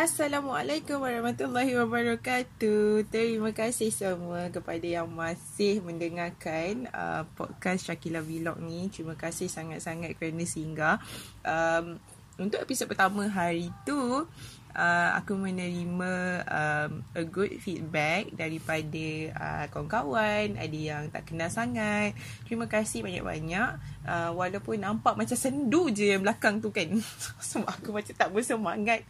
Assalamualaikum warahmatullahi wabarakatuh. Terima kasih semua kepada yang masih mendengarkan uh, podcast Shakila Vlog ni. Terima kasih sangat-sangat kerana singgah. Um, untuk episod pertama hari tu, uh, aku menerima um, a good feedback daripada uh, kawan-kawan, ada yang tak kenal sangat. Terima kasih banyak-banyak. Uh, walaupun nampak macam sendu je yang belakang tu kan. Sebab aku macam tak bersemangat.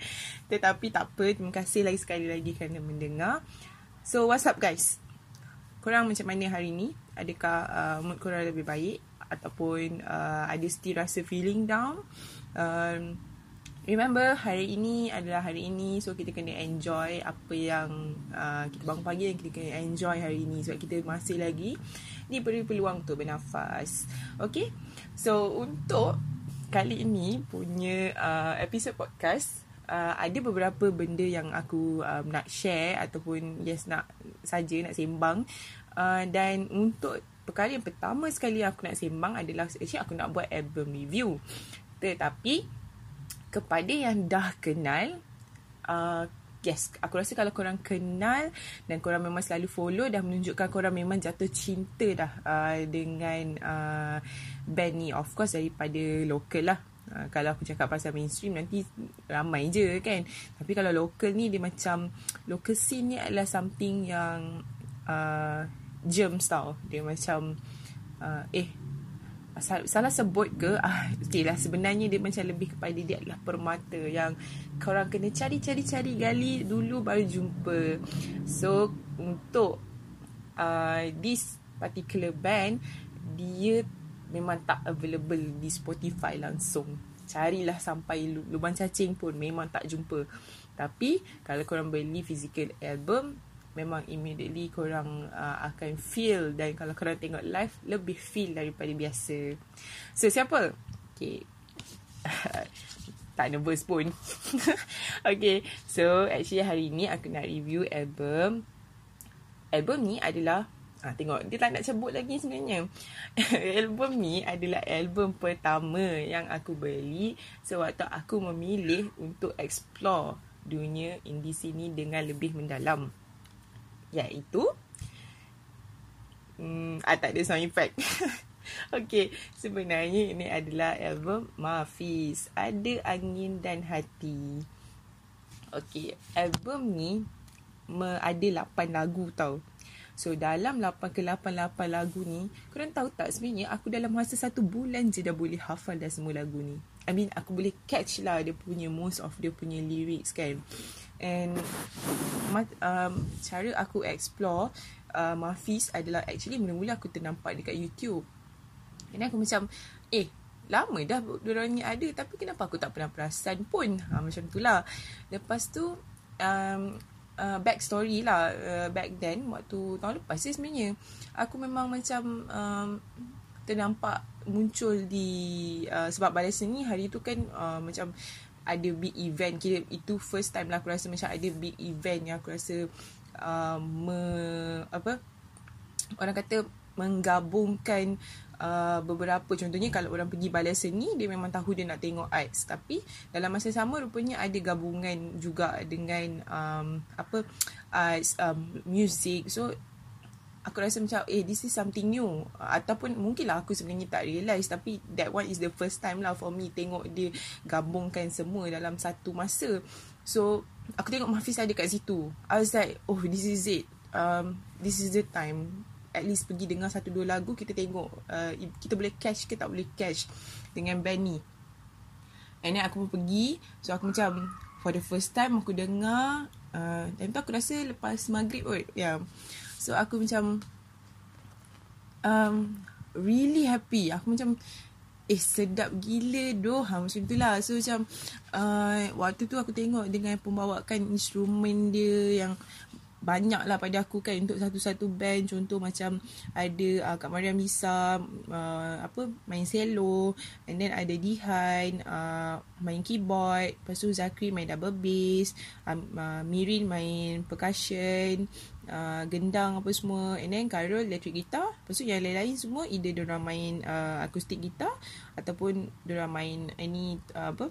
Tetapi tak apa, terima kasih lagi sekali lagi kerana mendengar. So, what's up guys? Korang macam mana hari ni? Adakah uh, mood korang lebih baik? Ataupun uh, ada still rasa feeling down? Um, Remember hari ini adalah hari ini so kita kena enjoy apa yang uh, kita bangun pagi dan kita kena enjoy hari ini sebab kita masih lagi diberi peluang untuk bernafas. Okay? So untuk kali ini punya uh, episod podcast uh, ada beberapa benda yang aku um, nak share ataupun yes nak saja nak sembang uh, dan untuk perkara yang pertama sekali aku nak sembang adalah actually aku nak buat album review. Tetapi kepada yang dah kenal uh, yes aku rasa kalau korang kenal dan korang memang selalu follow dah menunjukkan korang memang jatuh cinta dah uh, dengan uh, band ni of course daripada local lah. Uh, kalau aku cakap pasal mainstream nanti ramai je kan? Tapi kalau local ni dia macam local scene ni adalah something yang uh, germs tau. Dia macam uh, eh salah sebut ke? Ah okay lah sebenarnya dia macam lebih kepada dia adalah permata yang korang kena cari-cari-cari gali dulu baru jumpa. So untuk uh, this particular band dia memang tak available di Spotify langsung. Carilah sampai lubang cacing pun memang tak jumpa. Tapi kalau korang beli physical album memang immediately korang uh, akan feel dan kalau korang tengok live lebih feel daripada biasa. So siapa? Okay. tak nervous pun. okay. So actually hari ni aku nak review album. Album ni adalah Ah, tengok, dia tak nak sebut lagi sebenarnya. album ni adalah album pertama yang aku beli sewaktu aku memilih untuk explore dunia indie sini dengan lebih mendalam iaitu hmm, ah, tak ada sound effect. Okay, sebenarnya ini adalah album Mafis Ada Angin dan Hati. Okay, album ni ada 8 lagu tau. So dalam 8 ke 8 8 lagu ni Korang tahu tak sebenarnya aku dalam masa satu bulan je dah boleh hafal dah semua lagu ni. I mean aku boleh catch lah dia punya most of dia punya lyrics kan And um, cara aku explore uh, Mafis adalah actually mula-mula aku ternampak dekat YouTube. And aku macam, eh lama dah diorang ni ada tapi kenapa aku tak pernah perasan pun. Ha, macam tu lah. Lepas tu, um, uh, back story lah uh, back then waktu tahun lepas sih sebenarnya. Aku memang macam um, ternampak muncul di uh, sebab balai seni hari tu kan uh, macam ada big event. Kira itu first time lah aku rasa macam ada big event yang aku rasa uh, me, apa orang kata menggabungkan uh, beberapa. Contohnya kalau orang pergi balai seni dia memang tahu dia nak tengok arts. Tapi dalam masa sama rupanya ada gabungan juga dengan um, apa arts um, music. So aku rasa macam eh this is something new. Ataupun mungkinlah aku sebenarnya tak realise tapi that one is the first time lah for me tengok dia gabungkan semua dalam satu masa. So aku tengok Mahfiz ada kat situ. I was like oh this is it. Um, this is the time. At least pergi dengar satu dua lagu kita tengok uh, kita boleh catch ke tak boleh catch dengan band ni and then aku pun pergi. So aku macam for the first time aku dengar uh, time tu aku rasa lepas maghrib kot. Yeah So aku macam um, Really happy. Aku macam Eh sedap gila doh. Ha, Macam tu lah. So macam uh, Waktu tu aku tengok Dengan pembawakan instrumen dia Yang banyak lah pada aku kan. Untuk satu-satu band contoh macam ada uh, Kak Mariam Misa uh, apa main cello. And then ada Dihan uh, main keyboard. Lepas tu Zakri main double bass. Um, uh, Mirin main percussion uh, gendang apa semua. And then Carol electric guitar. Lepas tu yang lain-lain semua either diorang main uh, acoustic guitar ataupun diorang main any uh, apa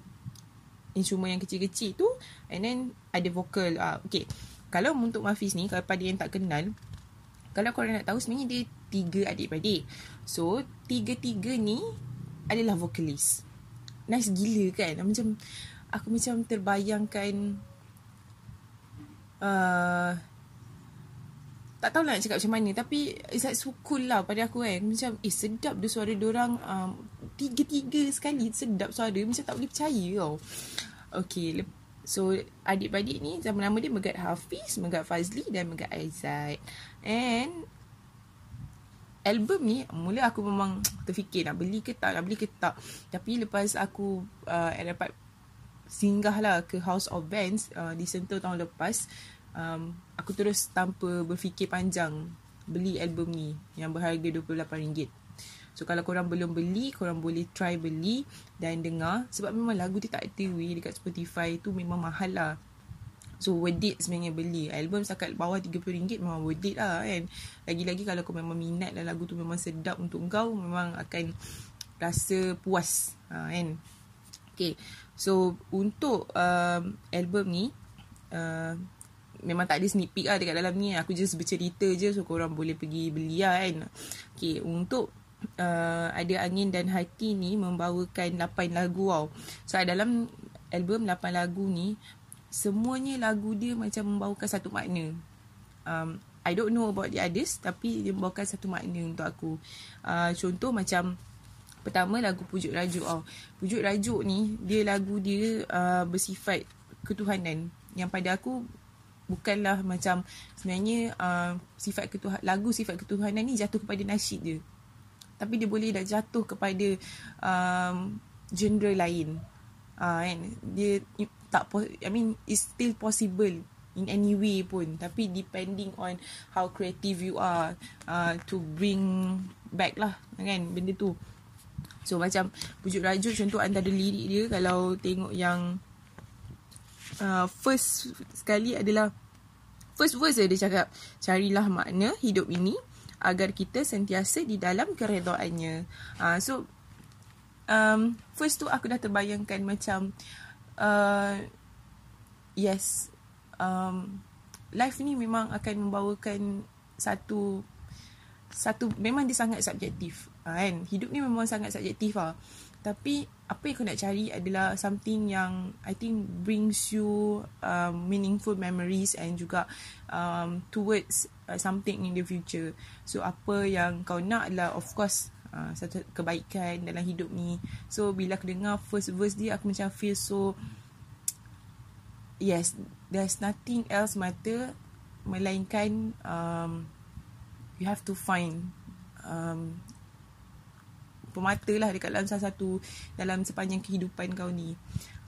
instrumen yang kecil-kecil tu. And then ada vokal. Uh, okay. Kalau untuk Mafis ni kalau pada yang tak kenal kalau korang nak tahu sebenarnya dia tiga adik-beradik. So tiga-tiga ni adalah vokalis nice gila kan? Macam aku macam terbayangkan uh, tak tahu nak cakap macam mana tapi it's like so cool lah pada aku kan. Macam eh sedap dia suara orang um, tiga-tiga sekali sedap suara. Macam tak boleh percaya tau. Okay so adik-beradik ni nama-nama dia Megat Hafiz Megat Fazli dan Megat Aizat. And album ni mula aku memang terfikir nak beli ke tak nak beli ke tak. Tapi lepas aku uh, dapat singgah lah ke House of Bands uh, di Sentul tahun lepas um, aku terus tanpa berfikir panjang beli album ni yang berharga RM28. So kalau korang belum beli, korang boleh try beli dan dengar. Sebab memang lagu dia tak ada weh dekat Spotify tu memang mahal lah. So worth it sebenarnya beli. Album setakat bawah RM30 memang worth it lah kan? Lagi-lagi kalau kau memang minat dan lagu tu memang sedap untuk kau Memang akan rasa puas. Ha, kan? Okay. So untuk um, album ni uh, memang tak ada sneak peek lah dekat dalam ni. Aku just bercerita je so korang boleh pergi beli lah kan. Okay untuk uh, ada angin dan hati ni membawakan 8 lagu tau. So dalam album 8 lagu ni semuanya lagu dia macam membawakan satu makna. Um, I don't know about the others tapi dia membawakan satu makna untuk aku. Uh, contoh macam pertama lagu Pujuk Rajuk tau. Pujuk Rajuk ni dia lagu dia uh, bersifat ketuhanan. Yang pada aku bukanlah macam sebenarnya uh, sifat ketuhanan lagu sifat ketuhanan ni jatuh kepada nasyid dia. Tapi dia boleh dah jatuh kepada um, genre lain. Uh, kan? Dia tak I mean it's still possible in any way pun. Tapi depending on how creative you are uh, to bring back lah kan? Benda tu. So macam pujuk rajuk contoh antara lirik dia kalau tengok yang uh, first sekali adalah first verse dia cakap carilah makna hidup ini agar kita sentiasa di dalam keredaannya. Uh, so um, first tu aku dah terbayangkan macam uh, yes um, life ni memang akan membawakan satu satu memang dia sangat subjektif uh, kan hidup ni memang sangat subjektif ah tapi apa yang kau nak cari adalah something yang I think brings you um, meaningful memories and juga um, towards uh, something in the future. So apa yang kau nak adalah of course uh, satu kebaikan dalam hidup ni. So bila aku dengar first verse dia aku macam feel so yes there's nothing else matter melainkan um, you have to find um, pemata lah dekat dalam salah satu dalam sepanjang kehidupan kau ni.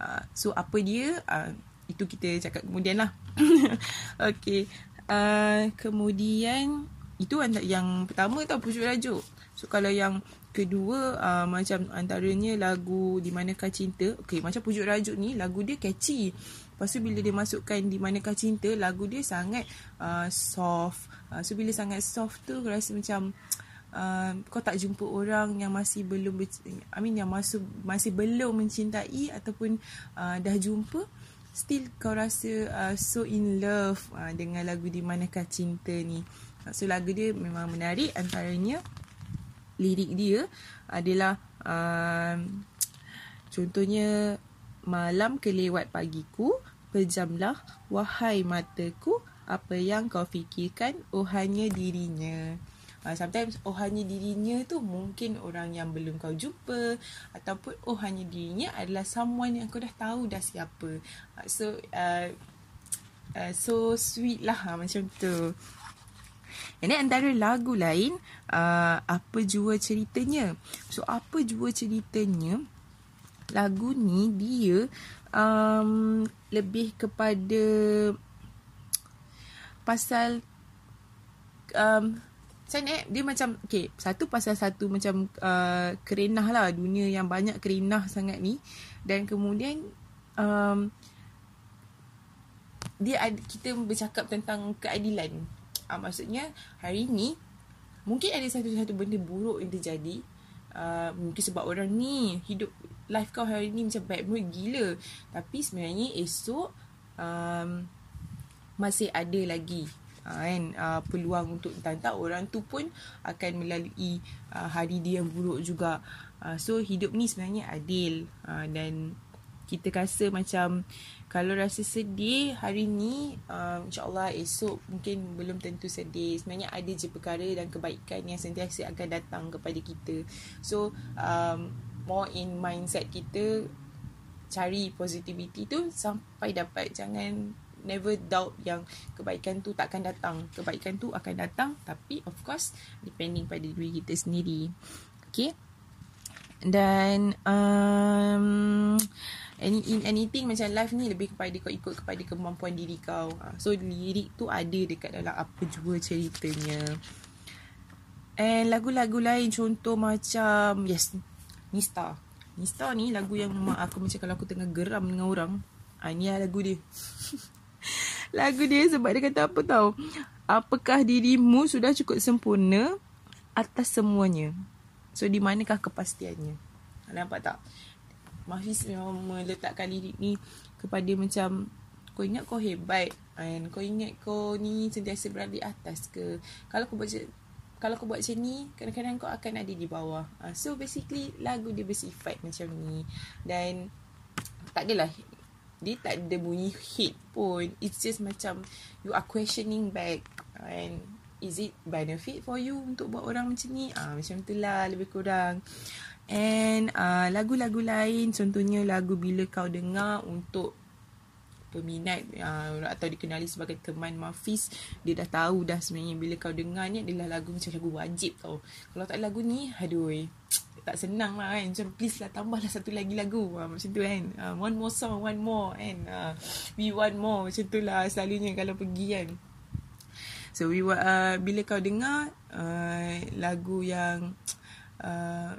Uh, so apa dia? Uh, itu kita cakap kemudian lah. okay. Uh, kemudian itu yang pertama tau pujuk rajuk. So kalau yang kedua uh, macam antaranya lagu Di Manakah Cinta. Okay macam pujuk rajuk ni lagu dia catchy. Lepas tu bila dia masukkan Di Manakah Cinta lagu dia sangat uh, soft. Uh, so bila sangat soft tu rasa macam uh, kau tak jumpa orang yang masih belum I mean yang masih masih belum mencintai ataupun uh, dah jumpa still kau rasa uh, so in love uh, dengan lagu di manakah cinta ni. Uh, so lagu dia memang menarik antaranya lirik dia adalah uh, contohnya malam kelewat pagiku pejamlah wahai mataku apa yang kau fikirkan oh hanya dirinya uh, sometimes oh hanya dirinya tu mungkin orang yang belum kau jumpa ataupun oh hanya dirinya adalah someone yang kau dah tahu dah siapa. Uh, so uh, uh, so sweet lah uh, macam tu. Ini antara lagu lain uh, apa jua ceritanya. So apa jua ceritanya lagu ni dia um, lebih kepada pasal um, macam ni dia macam okay satu pasal satu macam uh, kerenah lah dunia yang banyak kerenah sangat ni. Dan kemudian um, dia ad, kita bercakap tentang keadilan. Uh, maksudnya hari ni mungkin ada satu-satu benda buruk yang terjadi. Uh, mungkin sebab orang ni hidup life kau hari ni macam bad mood gila. Tapi sebenarnya esok um, masih ada lagi uh, kan? Uh, peluang untuk entah orang tu pun akan melalui uh, hari dia yang buruk juga. Uh, so hidup ni sebenarnya adil. Uh, dan kita rasa macam kalau rasa sedih hari ni uh, insyaallah esok mungkin belum tentu sedih. Sebenarnya ada je perkara dan kebaikan yang sentiasa akan datang kepada kita. So um, more in mindset kita cari positivity tu sampai dapat. Jangan never doubt yang kebaikan tu takkan datang kebaikan tu akan datang tapi of course depending pada diri kita sendiri okay dan um, any in anything macam life ni lebih kepada kau ikut kepada kemampuan diri kau. Ha, so lirik tu ada dekat dalam apa jua ceritanya. And lagu-lagu lain contoh macam yes Nista. Nista ni lagu yang memang aku macam kalau aku tengah geram dengan orang. Ah ha, ni lah lagu dia. lagu dia sebab dia kata apa tau? Apakah dirimu sudah cukup sempurna atas semuanya? So di manakah kepastiannya? Nampak tak? Mahfiz memang meletakkan lirik ni kepada macam kau ingat kau hebat kan kau ingat kau ni sentiasa berada di atas ke kalau kau buat kalau kau buat macam ni kadang-kadang kau akan ada di bawah uh, so basically lagu dia bersifat macam ni dan tak adalah dia tak ada bunyi hit pun. It's just macam you are questioning back. And is it benefit for you untuk buat orang macam ni? Ah macam itulah lebih kurang. And uh, lagu-lagu lain contohnya lagu Bila Kau Dengar untuk peminat uh, atau dikenali sebagai teman Mafis. Dia dah tahu dah sebenarnya bila kau dengar ni adalah lagu macam lagu wajib tau. Kalau tak lagu ni aduh tak senang lah kan. Macam please lah tambahlah satu lagi lagu. Uh, macam tu kan. Uh, one more song one more and uh, we want more. Macam tu lah selalunya kalau pergi kan. So we uh, bila kau dengar uh, lagu yang uh,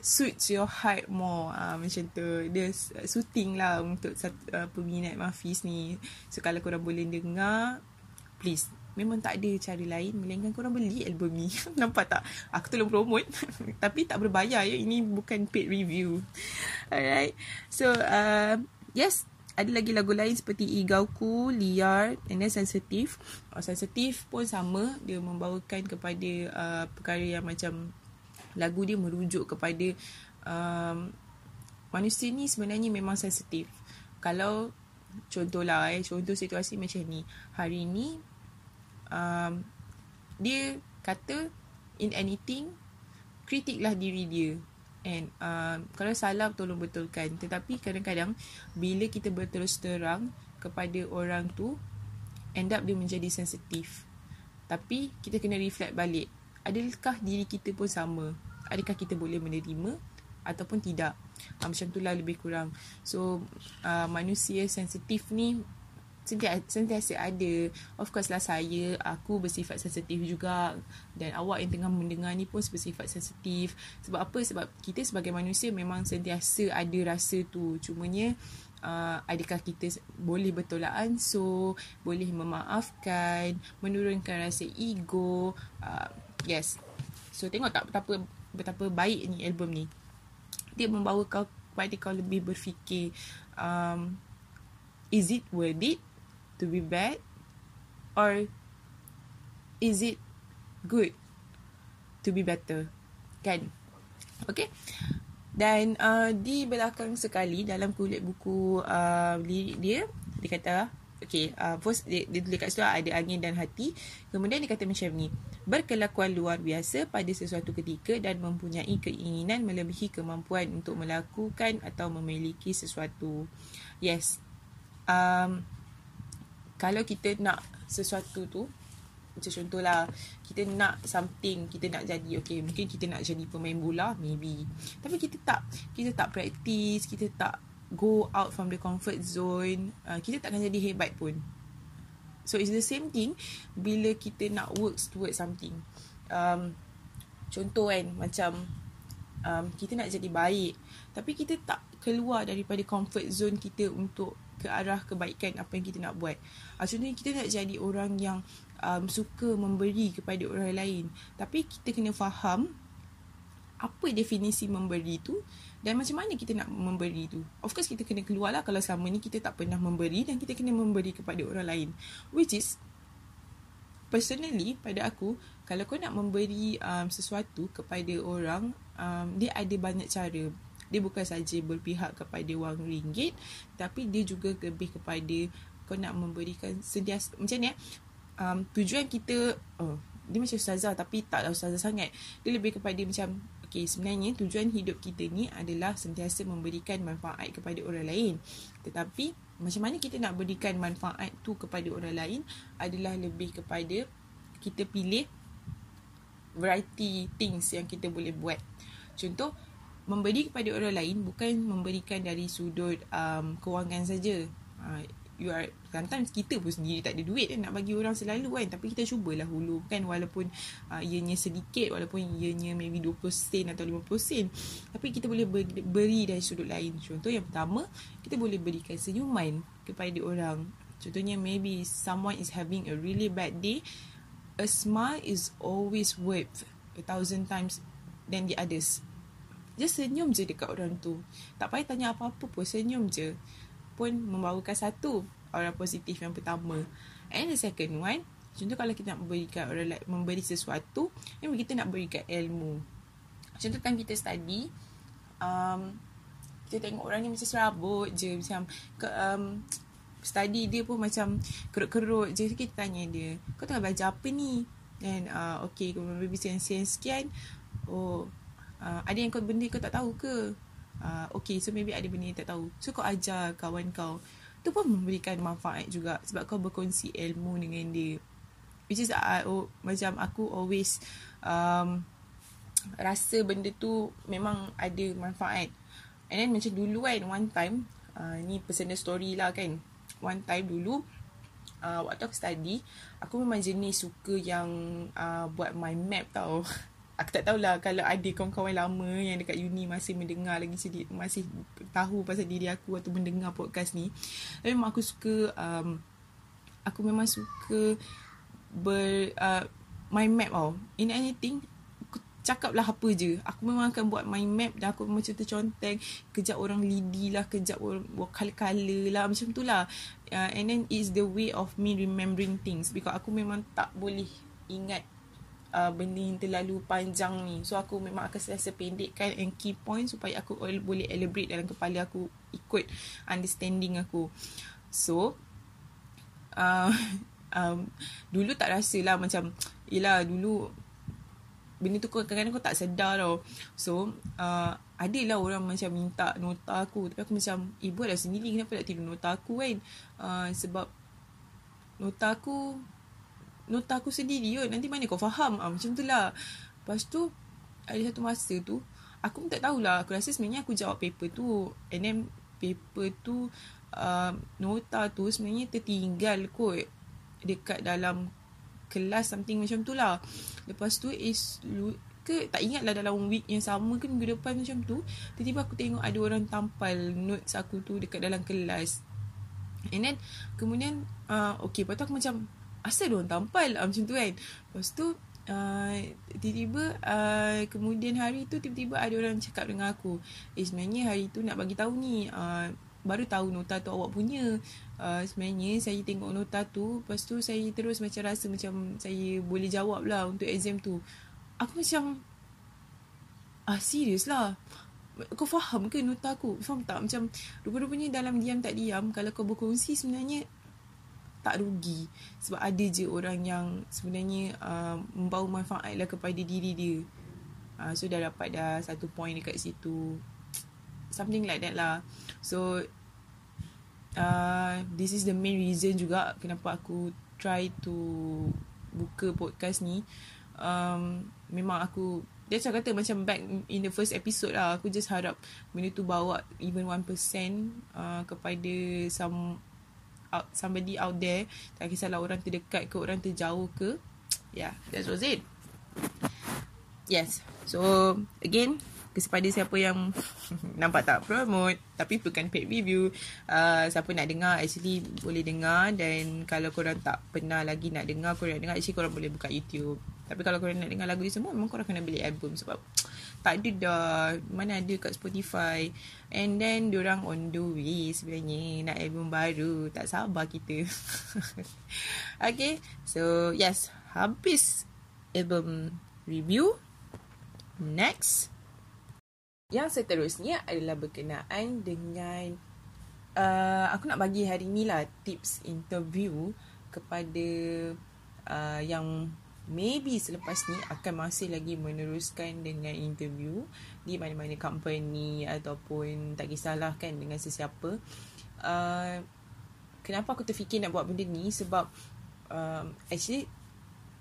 suits your height more. Uh, macam tu. Dia suiting lah untuk uh, peminat Mafis ni. So kalau korang boleh dengar please memang tak ada cara lain melainkan korang beli album ni nampak tak aku tolong promote tapi tak berbayar ya ini bukan paid review alright so uh, yes ada lagi lagu lain seperti Igauku, Liar and then Sensitive. Oh, sensitive pun sama. Dia membawakan kepada uh, perkara yang macam lagu dia merujuk kepada um, manusia ni sebenarnya memang sensitif. Kalau contohlah eh, contoh situasi macam ni. Hari ni um, dia kata in anything kritiklah diri dia. And um, kalau salah tolong betulkan. Tetapi kadang-kadang bila kita berterus terang kepada orang tu end up dia menjadi sensitif. Tapi kita kena reflect balik. Adakah diri kita pun sama? adakah kita boleh menerima ataupun tidak uh, macam itulah lebih kurang so uh, manusia sensitif ni sentiasa, sentiasa ada. Of course lah saya aku bersifat sensitif juga dan awak yang tengah mendengar ni pun bersifat sensitif. Sebab apa? Sebab kita sebagai manusia memang sentiasa ada rasa tu. Cumanya uh, adakah kita boleh bertolak ansur boleh memaafkan menurunkan rasa ego uh, yes. So tengok tak betapa betapa baik ni album ni. Dia membawa kau kepada kau lebih berfikir um, is it worth it to be bad or is it good to be better kan okay dan uh, di belakang sekali dalam kulit buku uh, dia dia kata Okay, uh, first dia, dia tulis kat situ ada angin dan hati. Kemudian dia kata macam ni. Berkelakuan luar biasa pada sesuatu ketika dan mempunyai keinginan melebihi kemampuan untuk melakukan atau memiliki sesuatu. Yes. Um, kalau kita nak sesuatu tu, macam contohlah, kita nak something, kita nak jadi, okay, mungkin kita nak jadi pemain bola, maybe. Tapi kita tak, kita tak practice, kita tak go out from the comfort zone uh, kita takkan jadi hebat pun so it's the same thing bila kita nak work towards something um, contoh kan macam um, kita nak jadi baik tapi kita tak keluar daripada comfort zone kita untuk ke arah kebaikan apa yang kita nak buat uh, contohnya kita nak jadi orang yang um, suka memberi kepada orang lain tapi kita kena faham apa definisi memberi tu dan macam mana kita nak memberi tu. Of course kita kena keluar lah kalau selama ni kita tak pernah memberi dan kita kena memberi kepada orang lain. Which is personally pada aku kalau kau nak memberi um, sesuatu kepada orang um, dia ada banyak cara dia bukan saja berpihak kepada wang ringgit tapi dia juga lebih kepada kau nak memberikan sentiasa macam ni eh um, tujuan kita oh dia macam ustazah tapi taklah ustazah sangat. Dia lebih kepada macam okay sebenarnya tujuan hidup kita ni adalah sentiasa memberikan manfaat kepada orang lain. Tetapi macam mana kita nak berikan manfaat tu kepada orang lain adalah lebih kepada kita pilih variety things yang kita boleh buat. Contoh memberi kepada orang lain bukan memberikan dari sudut um, kewangan saja. Uh, you are sometimes kita pun sendiri tak ada duit kan nak bagi orang selalu kan. Tapi kita cubalah hulu kan? Walaupun uh, ianya sedikit walaupun ianya maybe 20 sen atau 50 sen. Tapi kita boleh beri dari sudut lain. Contoh yang pertama kita boleh berikan senyuman kepada orang. Contohnya maybe someone is having a really bad day a smile is always worth a thousand times than the others Just senyum je dekat orang tu. Tak payah tanya apa-apa pun. Senyum je. Pun membawakan satu orang positif yang pertama. And the second one. Contoh kalau kita nak memberikan orang like, memberi sesuatu. Yang kita nak berikan ilmu. Contoh kan kita study. Um, kita tengok orang ni macam serabut je. Macam ke, um, study dia pun macam kerut-kerut je. Kita tanya dia. Kau tengah belajar apa ni? And uh, okay. Kemudian maybe sekian-sekian. Oh uh, ada yang kau benda kau tak tahu ke? Uh, okay so maybe ada benda yang tak tahu. So kau ajar kawan kau. Tu pun memberikan manfaat juga sebab kau berkongsi ilmu dengan dia. Which is uh, oh, macam aku always um, rasa benda tu memang ada manfaat. And then macam dulu kan one time uh, ni personal story lah kan. One time dulu uh, waktu aku study aku memang jenis suka yang uh, buat mind map tau aku tak tahulah kalau ada kawan-kawan lama yang dekat uni masih mendengar lagi sedikit masih tahu pasal diri aku atau mendengar podcast ni. Tapi memang aku suka um, aku memang suka ber uh, mind map tau. In anything aku cakap lah apa je. Aku memang akan buat mind map dan aku macam terconteng. Kejap orang lidi lah kejap orang kala-kala lah macam tu lah. Uh, and then is the way of me remembering things because aku memang tak boleh ingat uh, benda yang terlalu panjang ni. So aku memang akan sentiasa pendekkan and key point supaya aku boleh elaborate dalam kepala aku ikut understanding aku. So uh, um, dulu tak rasa lah macam yelah dulu benda tu kadang-kadang kau tak sedar tau. So uh, adalah orang macam minta nota aku tapi aku macam eh buatlah sendiri kenapa nak tiru nota aku kan. Uh, sebab nota aku nota aku sendiri kot. Nanti mana kau faham. Ah, macam tu lah. Lepas tu, ada satu masa tu, aku pun tak tahulah. Aku rasa sebenarnya aku jawab paper tu. And then, paper tu, uh, nota tu sebenarnya tertinggal kot. Dekat dalam kelas something macam tu lah. Lepas tu, is ke tak ingat lah dalam week yang sama ke minggu depan macam tu. Tiba-tiba aku tengok ada orang tampal notes aku tu dekat dalam kelas. And then, kemudian, uh, okay, lepas tu aku macam, asal dia orang tampal uh, macam tu kan. Lepas tu uh, tiba-tiba uh, kemudian hari tu tiba-tiba ada orang cakap dengan aku eh sebenarnya hari tu nak bagi tahu ni uh, baru tahu nota tu awak punya. Uh, sebenarnya saya tengok nota tu lepas tu saya terus macam rasa macam saya boleh jawab lah untuk exam tu. Aku macam ah serius lah? Kau faham ke nota aku? Faham tak? Macam rupa-rupanya dalam diam tak diam kalau kau berkongsi sebenarnya tak rugi. Sebab ada je orang yang sebenarnya uh, membawa manfaat lah kepada diri dia. Uh, so dah dapat dah satu point dekat situ. Something like that lah. So uh, this is the main reason juga kenapa aku try to buka podcast ni. Um, memang aku dia cakap kata macam back in the first episode lah aku just harap benda tu bawa even 1% uh, kepada some out, somebody out there tak kisahlah orang terdekat ke orang terjauh ke yeah that was it. Yes so again kepada siapa yang nampak tak promote tapi bukan paid review uh, siapa nak dengar actually boleh dengar dan kalau korang tak pernah lagi nak dengar korang nak dengar actually korang boleh buka YouTube. Tapi kalau korang nak dengar lagu ni semua memang korang kena beli album sebab tak ada dah. Mana ada kat Spotify. And then diorang on the way sebenarnya. Nak album baru. Tak sabar kita. Okay. So yes. Habis album review. Next. Yang seterusnya adalah berkenaan dengan uh, aku nak bagi hari ni lah tips interview kepada uh, yang maybe selepas ni akan masih lagi meneruskan dengan interview di mana-mana company ataupun tak kisahlah kan dengan sesiapa. Uh, kenapa aku terfikir nak buat benda ni sebab um, actually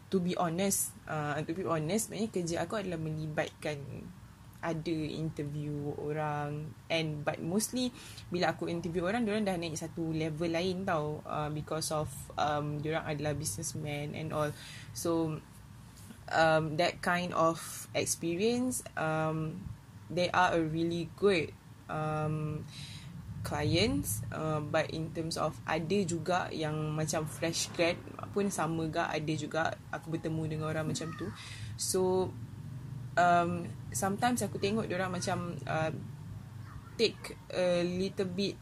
to be honest, uh, to be honest sebenarnya kerja aku adalah melibatkan ada interview orang. And but mostly bila aku interview orang orang dah naik satu level lain tau. Uh, because of um orang adalah businessman and all. So um that kind of experience um they are a really good um clients. Uh, but in terms of ada juga yang macam fresh grad pun sama gak ada juga aku bertemu dengan orang macam tu. So um, sometimes aku tengok orang macam uh, take a little bit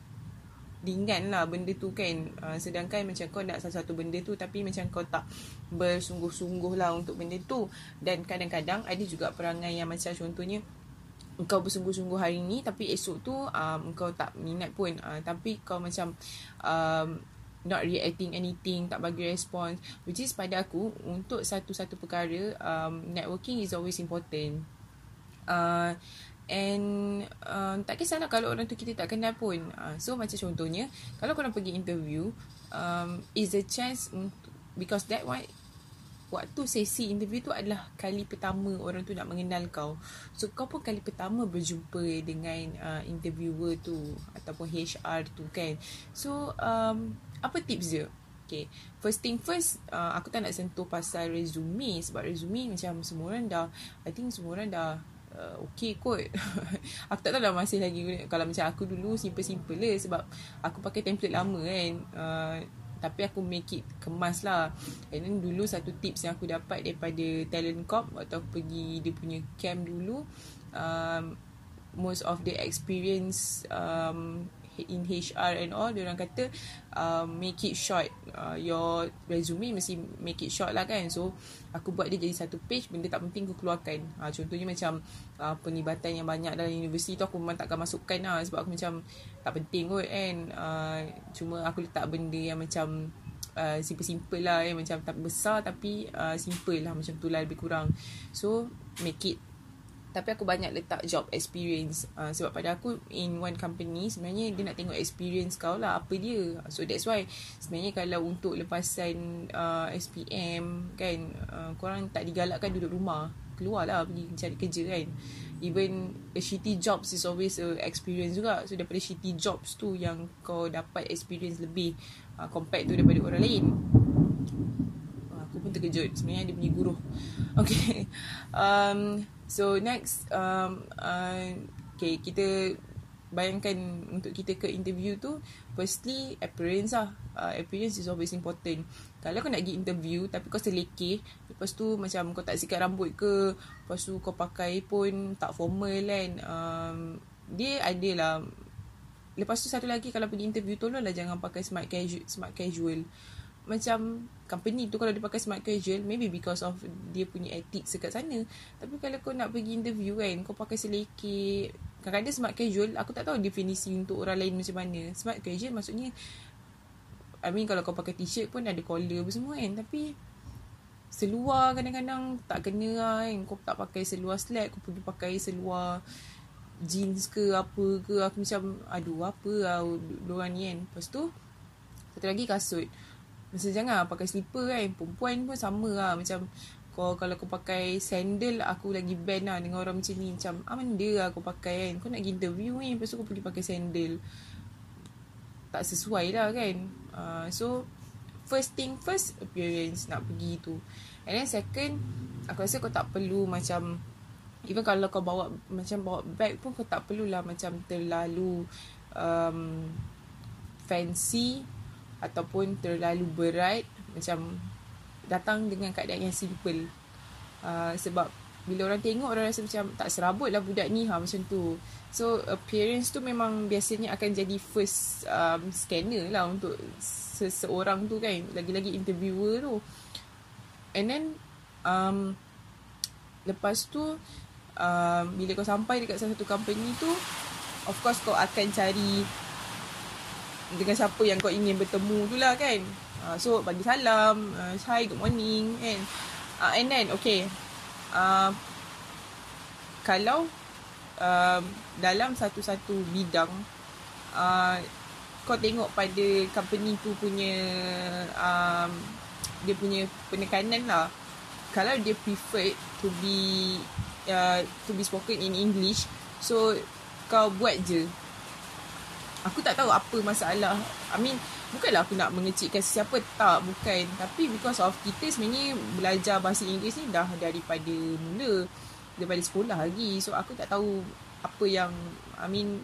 ringan lah benda tu kan. Uh, sedangkan macam kau nak satu-satu benda tu tapi macam kau tak bersungguh-sungguh lah untuk benda tu. Dan kadang-kadang ada juga perangai yang macam contohnya kau bersungguh-sungguh hari ni tapi esok tu um, kau tak minat pun. Uh, tapi kau macam um, not reacting anything tak bagi respon which is pada aku untuk satu-satu perkara um, networking is always important uh, and uh, tak kisahlah kalau orang tu kita tak kenal pun uh, so macam contohnya kalau korang pergi interview um, is a chance untuk because that one waktu sesi interview tu adalah kali pertama orang tu nak mengenal kau. So kau pun kali pertama berjumpa dengan uh, interviewer tu ataupun HR tu kan. So um, apa tips dia? Okay, first thing first, uh, aku tak nak sentuh pasal resume sebab resume macam semua orang dah, I think semua orang dah uh, okay kot. aku tak tahu dah masih lagi, kalau macam aku dulu simple-simple lah sebab aku pakai template lama kan. Uh, tapi aku make it kemas lah And then dulu satu tips yang aku dapat daripada Talent Corp Waktu aku pergi dia punya camp dulu um, Most of the experience um, in HR and all orang kata uh, make it short. Uh, your resume mesti make it short lah kan. So aku buat dia jadi satu page benda tak penting aku keluarkan. Uh, contohnya macam uh, penibatan yang banyak dalam universiti tu aku memang takkan masukkan lah sebab aku macam tak penting kot kan. Uh, cuma aku letak benda yang macam Uh, simple-simple lah eh. Macam tak besar Tapi uh, simple lah. Macam tu lah lebih kurang. So Make it tapi aku banyak letak job experience. Uh, sebab pada aku in one company sebenarnya dia nak tengok experience kau lah apa dia. So that's why sebenarnya kalau untuk lepasan uh, SPM kan uh, korang tak digalakkan duduk rumah. Keluar lah pergi cari kerja kan. Even a shitty jobs is always a experience juga. So daripada shitty jobs tu yang kau dapat experience lebih uh, compared tu daripada orang lain. Aku pun terkejut. Sebenarnya dia punya guru okay. Um, So next um, uh, Okay kita Bayangkan untuk kita ke interview tu Firstly appearance lah. Uh, Appearance is always important. Kalau kau nak pergi interview Tapi kau selekeh Lepas tu macam kau tak sikat rambut ke Lepas tu kau pakai pun tak formal kan um, Dia ada lah. Lepas tu satu lagi kalau pergi interview Tolonglah jangan pakai smart casual, smart casual macam company tu kalau dia pakai smart casual maybe because of dia punya ethics dekat sana. Tapi kalau kau nak pergi interview kan kau pakai selekeh kadang-kadang smart casual aku tak tahu definisi untuk orang lain macam mana. Smart casual maksudnya I mean kalau kau pakai t-shirt pun ada collar apa semua kan. Tapi seluar kadang-kadang tak kena lah kan. Kau tak pakai seluar slack kau pergi pakai seluar jeans ke apa ke. Aku macam aduh apa lah diorang ni kan? Lepas tu satu lagi kasut Masa jangan pakai slipper kan. Perempuan pun sama lah. Macam kau kalau kau pakai sandal Aku lagi band lah Dengan orang macam ni. Macam ah mana lah kau pakai kan. Kau nak pergi interview ni Lepas tu kau pergi pakai sandal. Tak sesuai lah kan. Uh, So First thing first Appearance Nak pergi tu. And then second Aku rasa kau tak perlu macam Even kalau kau bawa Macam bawa bag pun Kau tak perlulah macam terlalu um, Fancy ataupun terlalu berat macam datang dengan keadaan yang simple. Uh, sebab bila orang tengok orang rasa macam tak serabut lah budak ni. Ha macam tu. So appearance tu memang biasanya akan jadi first um, scanner lah untuk seseorang tu kan. Lagi-lagi interviewer tu. And then um, lepas tu um, bila kau sampai dekat satu company tu of course kau akan cari dengan siapa yang kau ingin bertemu tu lah kan. Uh, so bagi salam uh, hi good morning kan. Uh, and then okay. Uh, kalau uh, dalam satu-satu bidang uh, kau tengok pada company tu punya um, dia punya penekanan lah. Kalau dia prefer to be uh, to be spoken in English so kau buat je aku tak tahu apa masalah. I mean bukanlah aku nak mengecikkan siapa tak bukan. Tapi because of kita sebenarnya belajar bahasa Inggeris ni dah daripada mula daripada sekolah lagi. So aku tak tahu apa yang I mean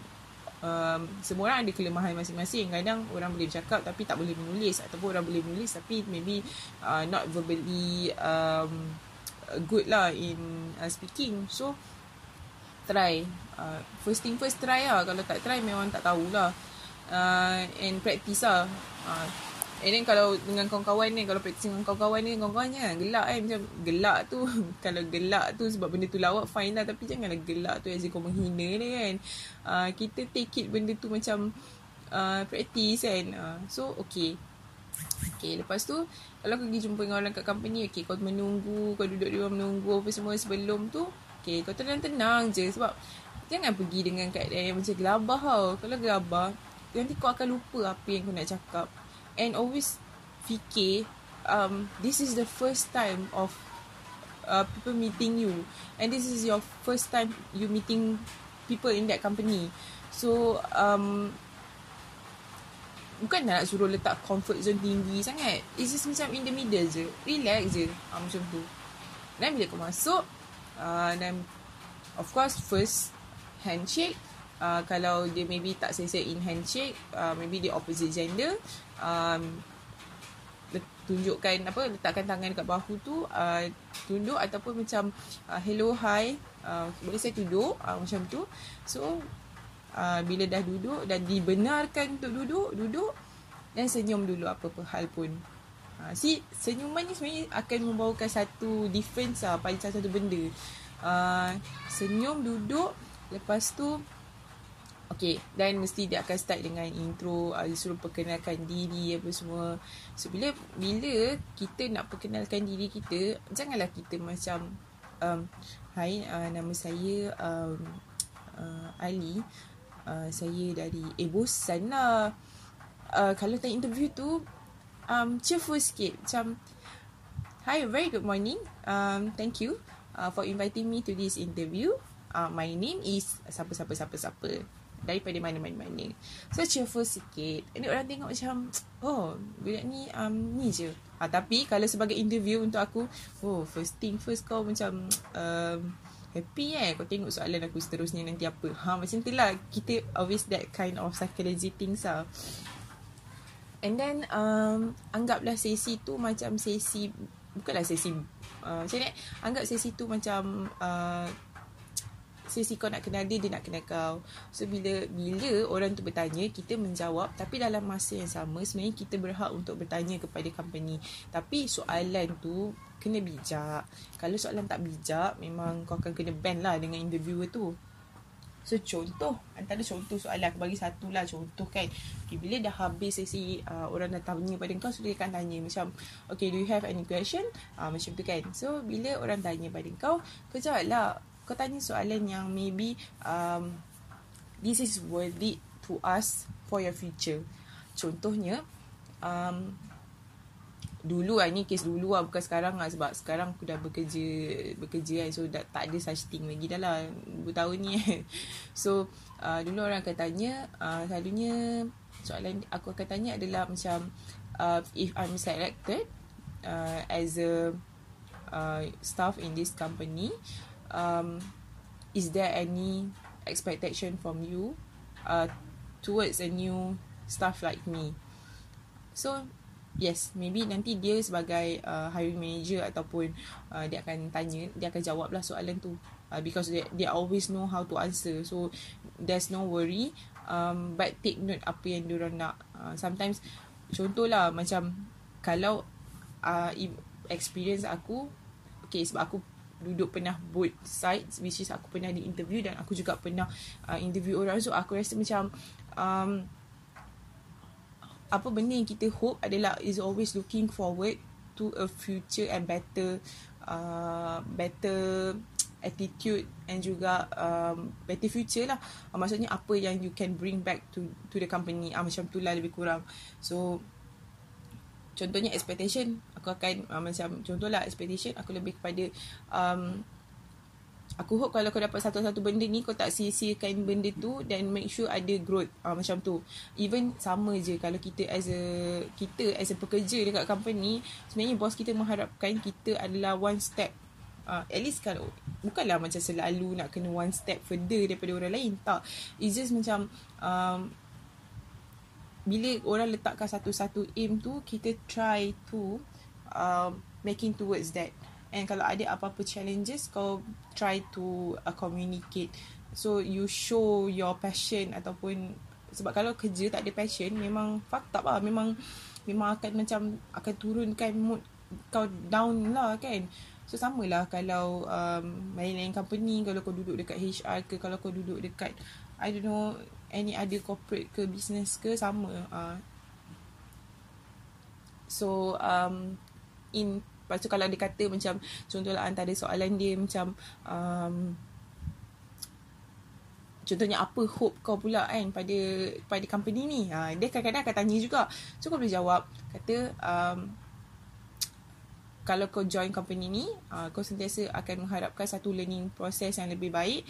um, semua orang ada kelemahan masing-masing. Kadang orang boleh bercakap tapi tak boleh menulis ataupun orang boleh menulis tapi maybe uh, not verbally um, good lah in uh, speaking. So try. Uh, first thing first try lah. Kalau tak try memang tak tahulah. Uh, and practice lah. Uh, and then kalau dengan kawan-kawan ni kalau practice dengan kawan-kawan ni kawan-kawan jangan gelak eh. Macam gelak tu kalau gelak tu sebab benda tu lawak fine lah. Tapi janganlah gelak tu as kau menghina ni kan. Uh, kita take it benda tu macam uh, practice kan. Uh, so okay. Okay, lepas tu kalau kau pergi jumpa dengan orang kat company, okay, kau menunggu, kau duduk di rumah menunggu apa semua sebelum tu, Okay, kau tenang-tenang je sebab jangan pergi dengan keadaan yang macam gelabah tau. Kalau gelabah, nanti kau akan lupa apa yang kau nak cakap. And always fikir, um, this is the first time of uh, people meeting you. And this is your first time you meeting people in that company. So, um, bukan nak suruh letak comfort zone tinggi sangat. It's just macam in the middle je. Relax je. Uh, macam tu. Dan bila kau masuk, uh, dan of course first handshake. Uh, kalau dia maybe tak selesai in handshake uh, maybe dia opposite gender um, tunjukkan apa letakkan tangan dekat bahu tu uh, tunduk ataupun macam uh, hello hi uh, boleh saya duduk uh, macam tu. So uh, bila dah duduk dan dibenarkan untuk duduk duduk dan senyum dulu apa-apa hal pun Ha, si senyuman ni sebenarnya akan membawakan satu difference lah pada satu benda. Uh, senyum duduk lepas tu Okay Dan mesti dia akan start dengan intro uh, suruh perkenalkan diri Apa semua. So bila Bila kita nak perkenalkan diri kita Janganlah kita macam um, Hai uh, Nama saya um, uh, Ali. Uh, Saya dari Eh bosan lah. Uh, Kalau tanya interview tu um, cheerful sikit macam hi very good morning. Um, thank you uh, for inviting me to this interview. Uh, my name is siapa siapa siapa siapa. Daripada mana mana mana so cheerful sikit ini orang tengok macam oh budak ni um, ni je. Uh, tapi kalau sebagai interview untuk aku oh first thing first kau macam um, happy eh kau tengok soalan aku seterusnya nanti apa. Ha macam tu lah. Kita always that kind of psychology things lah And then um, Anggaplah sesi tu Macam sesi Bukanlah sesi uh, Macam ni Anggap sesi tu macam uh, Sesi kau nak kenal dia Dia nak kenal kau. So bila Bila orang tu bertanya Kita menjawab. Tapi dalam masa yang sama Sebenarnya kita berhak Untuk bertanya kepada company. Tapi soalan tu Kena bijak. Kalau soalan tak bijak Memang kau akan kena ban lah Dengan interviewer tu So contoh Antara contoh soalan Aku bagi satu lah contoh kan. Okay, Bila dah habis sesi uh, Orang dah tanya pada kau So dia akan tanya Macam Okay do you have any question? Uh, Macam tu kan. So bila orang tanya pada kau Kau jawab lah Kau tanya soalan yang maybe um, This is worthy to us For your future. Contohnya um, dulu lah ni kes dulu lah bukan sekarang lah sebab sekarang aku dah bekerja bekerja kan so dah, tak ada such thing lagi dah lah 2 tahun ni so uh, dulu orang akan tanya uh, selalunya soalan aku akan tanya adalah macam uh, if I'm selected uh, as a uh, staff in this company um, is there any expectation from you uh, towards a new staff like me? So yes maybe nanti dia sebagai uh, hiring manager ataupun uh, dia akan tanya dia akan jawab lah soalan tu. Uh, because they, they always know how to answer. So there's no worry. Um, but take note apa yang diorang nak. Uh, sometimes contohlah macam kalau uh, experience aku okay sebab aku duduk pernah both sides which is aku pernah di interview dan aku juga pernah uh, interview orang. So aku rasa macam um, apa benda yang kita hope adalah is always looking forward to a future and better uh, better attitude and juga um, better future lah. Uh, maksudnya apa yang you can bring back to to the company. Uh, macam tu lah lebih kurang. So contohnya expectation. Aku akan uh, macam contohlah expectation. Aku lebih kepada um, aku hope kalau kau dapat satu-satu benda ni kau tak sia-siakan benda tu dan make sure ada growth. Uh, macam tu. Even sama je kalau kita as a kita as a pekerja dekat company sebenarnya bos kita mengharapkan kita adalah one step. Uh, at least kalau bukanlah macam selalu nak kena one step further daripada orang lain tak. It's just macam um, bila orang letakkan satu-satu aim tu kita try to um, making towards that. And kalau ada apa-apa challenges Kau try to uh, communicate. So you show your passion Ataupun Sebab kalau kerja tak ada passion Memang up lah. Memang Memang akan macam Akan turunkan mood Kau down lah kan? So sama lah kalau um, Lain-lain company Kalau kau duduk dekat HR ke Kalau kau duduk dekat I don't know Any other corporate ke Business ke Sama uh. So um, In Lepas tu kalau dia kata macam contohlah antara soalan dia macam um, contohnya apa hope kau pula kan pada pada company ni. Ha, dia kadang-kadang akan tanya juga. So kau boleh jawab kata um, kalau kau join company ni, uh, kau sentiasa akan mengharapkan satu learning process yang lebih baik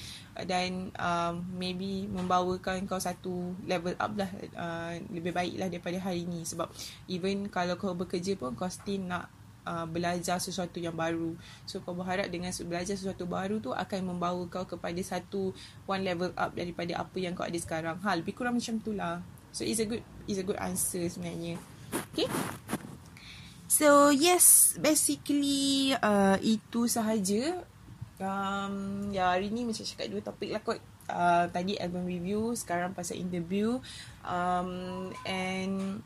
dan um, maybe membawakan kau satu level up lah uh, lebih baik lah daripada hari ni sebab even kalau kau bekerja pun kau still nak uh, belajar sesuatu yang baru. So kau berharap dengan belajar sesuatu baru tu akan membawa kau kepada satu one level up daripada apa yang kau ada sekarang. Ha, lebih kurang macam tu lah. So it's a good it's a good answer sebenarnya. Okay. So yes, basically uh, itu sahaja. Um, ya hari ni macam cakap dua topik lah kot. Uh, tadi album review, sekarang pasal interview. Um, and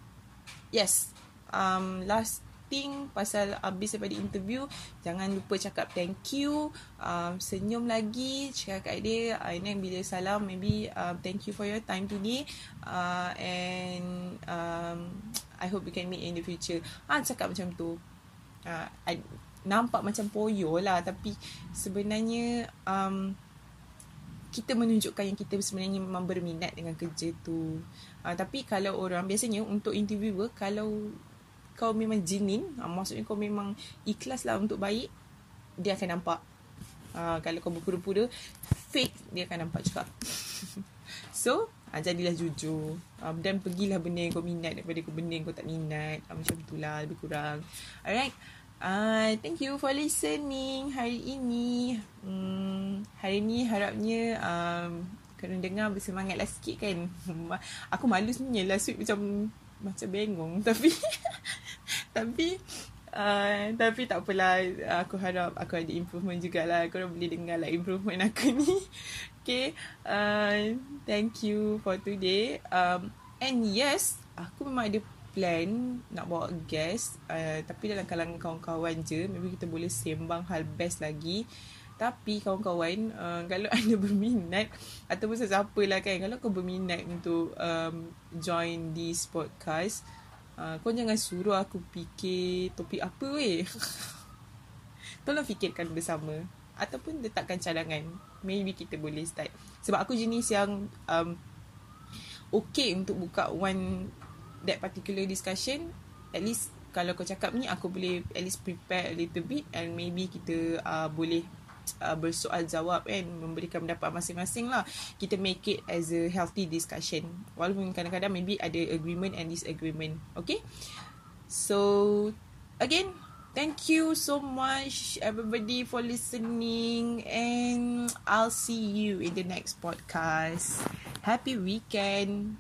yes, um, last thing pasal habis daripada interview jangan lupa cakap thank you um, senyum lagi cakap kat dia uh, and then bila salam maybe um, thank you for your time today uh, and um, I hope we can meet in the future ah cakap macam tu uh, I, nampak macam poyo lah tapi sebenarnya um, kita menunjukkan yang kita sebenarnya memang berminat dengan kerja tu. Uh, tapi kalau orang biasanya untuk interviewer kalau kau memang jinin uh, maksudnya kau memang ikhlas lah untuk baik dia akan nampak. Uh, kalau kau berpura-pura fake dia akan nampak juga. So uh, jadilah jujur. Uh, dan pergilah benda yang kau minat daripada kau benda yang kau tak minat. Uh, macam itulah lebih kurang. Alright. Uh, thank you for listening hari ini. Um, hari ini harapnya um, kena dengar bersemangatlah sikit kan. Aku malu sebenarnya last week macam macam bengong. Tapi tapi uh, tapi tak apalah. Aku harap aku ada improvement jugalah. Korang boleh dengar lah improvement aku ni. Okay uh, thank you for today. Um, and yes aku memang ada plan nak bawa guest. Uh, tapi dalam kalangan kawan-kawan je maybe kita boleh sembang hal best lagi tapi kawan-kawan uh, Kalau anda berminat Ataupun sesiapa lah kan Kalau kau berminat untuk um, Join this podcast uh, Kau jangan suruh aku fikir Topik apa weh. Tolong fikirkan bersama Ataupun letakkan cadangan. Maybe kita boleh start. Sebab aku jenis yang um, Okay untuk buka one That particular discussion. At least kalau kau cakap ni Aku boleh at least prepare a little bit And maybe kita uh, boleh uh, bersoal jawab kan memberikan pendapat masing-masing lah. Kita make it as a healthy discussion. Walaupun kadang-kadang maybe ada agreement and disagreement. Okay? So again thank you so much everybody for listening. And I'll see you in the next podcast. Happy weekend